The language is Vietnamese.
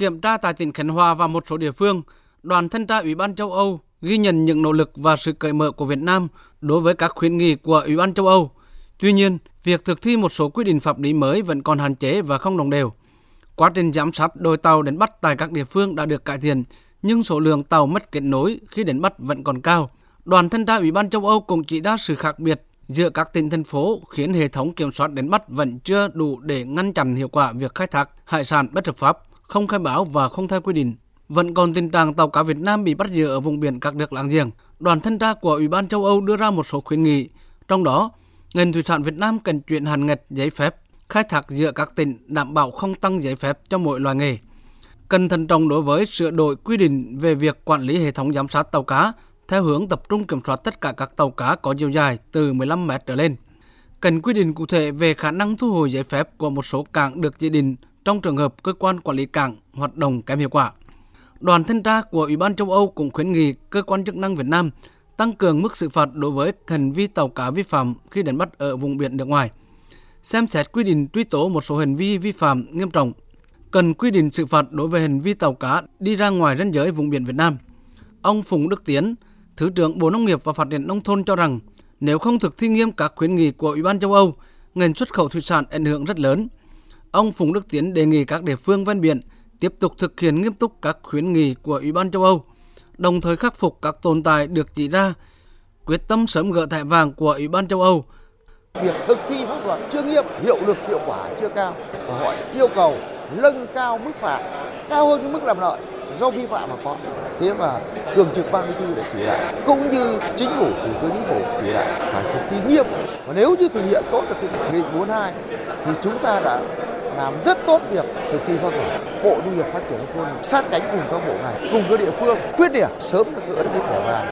Kiểm tra tại tỉnh Khánh Hòa và một số địa phương, đoàn thanh tra Ủy ban châu Âu ghi nhận những nỗ lực và sự cởi mở của Việt Nam đối với các khuyến nghị của Ủy ban châu Âu. Tuy nhiên, việc thực thi một số quy định pháp lý mới vẫn còn hạn chế và không đồng đều. Quá trình giám sát đồi tàu đánh bắt tại các địa phương đã được cải thiện, nhưng số lượng tàu mất kết nối khi đánh bắt vẫn còn cao. Đoàn thanh tra Ủy ban châu Âu cũng chỉ ra sự khác biệt giữa các tỉnh thành phố khiến hệ thống kiểm soát đánh bắt vẫn chưa đủ để ngăn chặn hiệu quả việc khai thác hải sản bất hợp pháp, không khai báo và không theo quy định. Vẫn còn tình trạng tàu cá Việt Nam bị bắt giữ ở vùng biển các nước láng giềng. Đoàn thanh tra của Ủy ban châu Âu đưa ra một số khuyến nghị, trong đó ngành thủy sản Việt Nam cần chuyển hành ngạch giấy phép khai thác giữa các tỉnh đảm bảo không tăng giấy phép cho mỗi loài nghề. Cần thận trọng đối với sửa đổi quy định về việc quản lý hệ thống giám sát tàu cá theo hướng tập trung kiểm soát tất cả các tàu cá có chiều dài từ 15 mét trở lên. Cần quy định cụ thể về khả năng thu hồi giấy phép của một số cảng được chỉ định trong trường hợp cơ quan quản lý cảng hoạt động kém hiệu quả. Đoàn thanh tra của Ủy ban châu Âu cũng khuyến nghị cơ quan chức năng Việt Nam tăng cường mức xử phạt đối với hành vi tàu cá vi phạm khi đánh bắt ở vùng biển nước ngoài. Xem xét quy định truy tố một số hành vi vi phạm nghiêm trọng. Cần quy định xử phạt đối với hành vi tàu cá đi ra ngoài ranh giới vùng biển Việt Nam. Ông Phùng Đức Tiến, Thứ trưởng Bộ Nông nghiệp và Phát triển Nông thôn cho rằng nếu không thực thi nghiêm các khuyến nghị của Ủy ban châu Âu, ngành xuất khẩu thủy sản ảnh hưởng rất lớn. Ông Phùng Đức Tiến đề nghị các địa phương ven biển tiếp tục thực hiện nghiêm túc các khuyến nghị của Ủy ban châu Âu, đồng thời khắc phục các tồn tại được chỉ ra, quyết tâm sớm gỡ thẻ vàng của Ủy ban châu Âu. Việc thực thi pháp luật chưa nghiêm, hiệu lực hiệu quả chưa cao và họ yêu cầu nâng cao mức phạt cao hơn cái mức làm lợi do vi phạm mà có. Thế mà thường trực ban bí thư đã chỉ đạo cũng như chính phủ thủ tướng chính phủ chỉ đạo phải thực thi nghiêm. Và nếu như thực hiện tốt được cái nghị định 42 thì chúng ta đã làm rất tốt việc thực thi pháp luật. Bộ Nông nghiệp Phát triển nông thôn sát cánh cùng các bộ ngành, cùng các địa phương quyết liệt sớm được gỡ được cái thẻ vàng.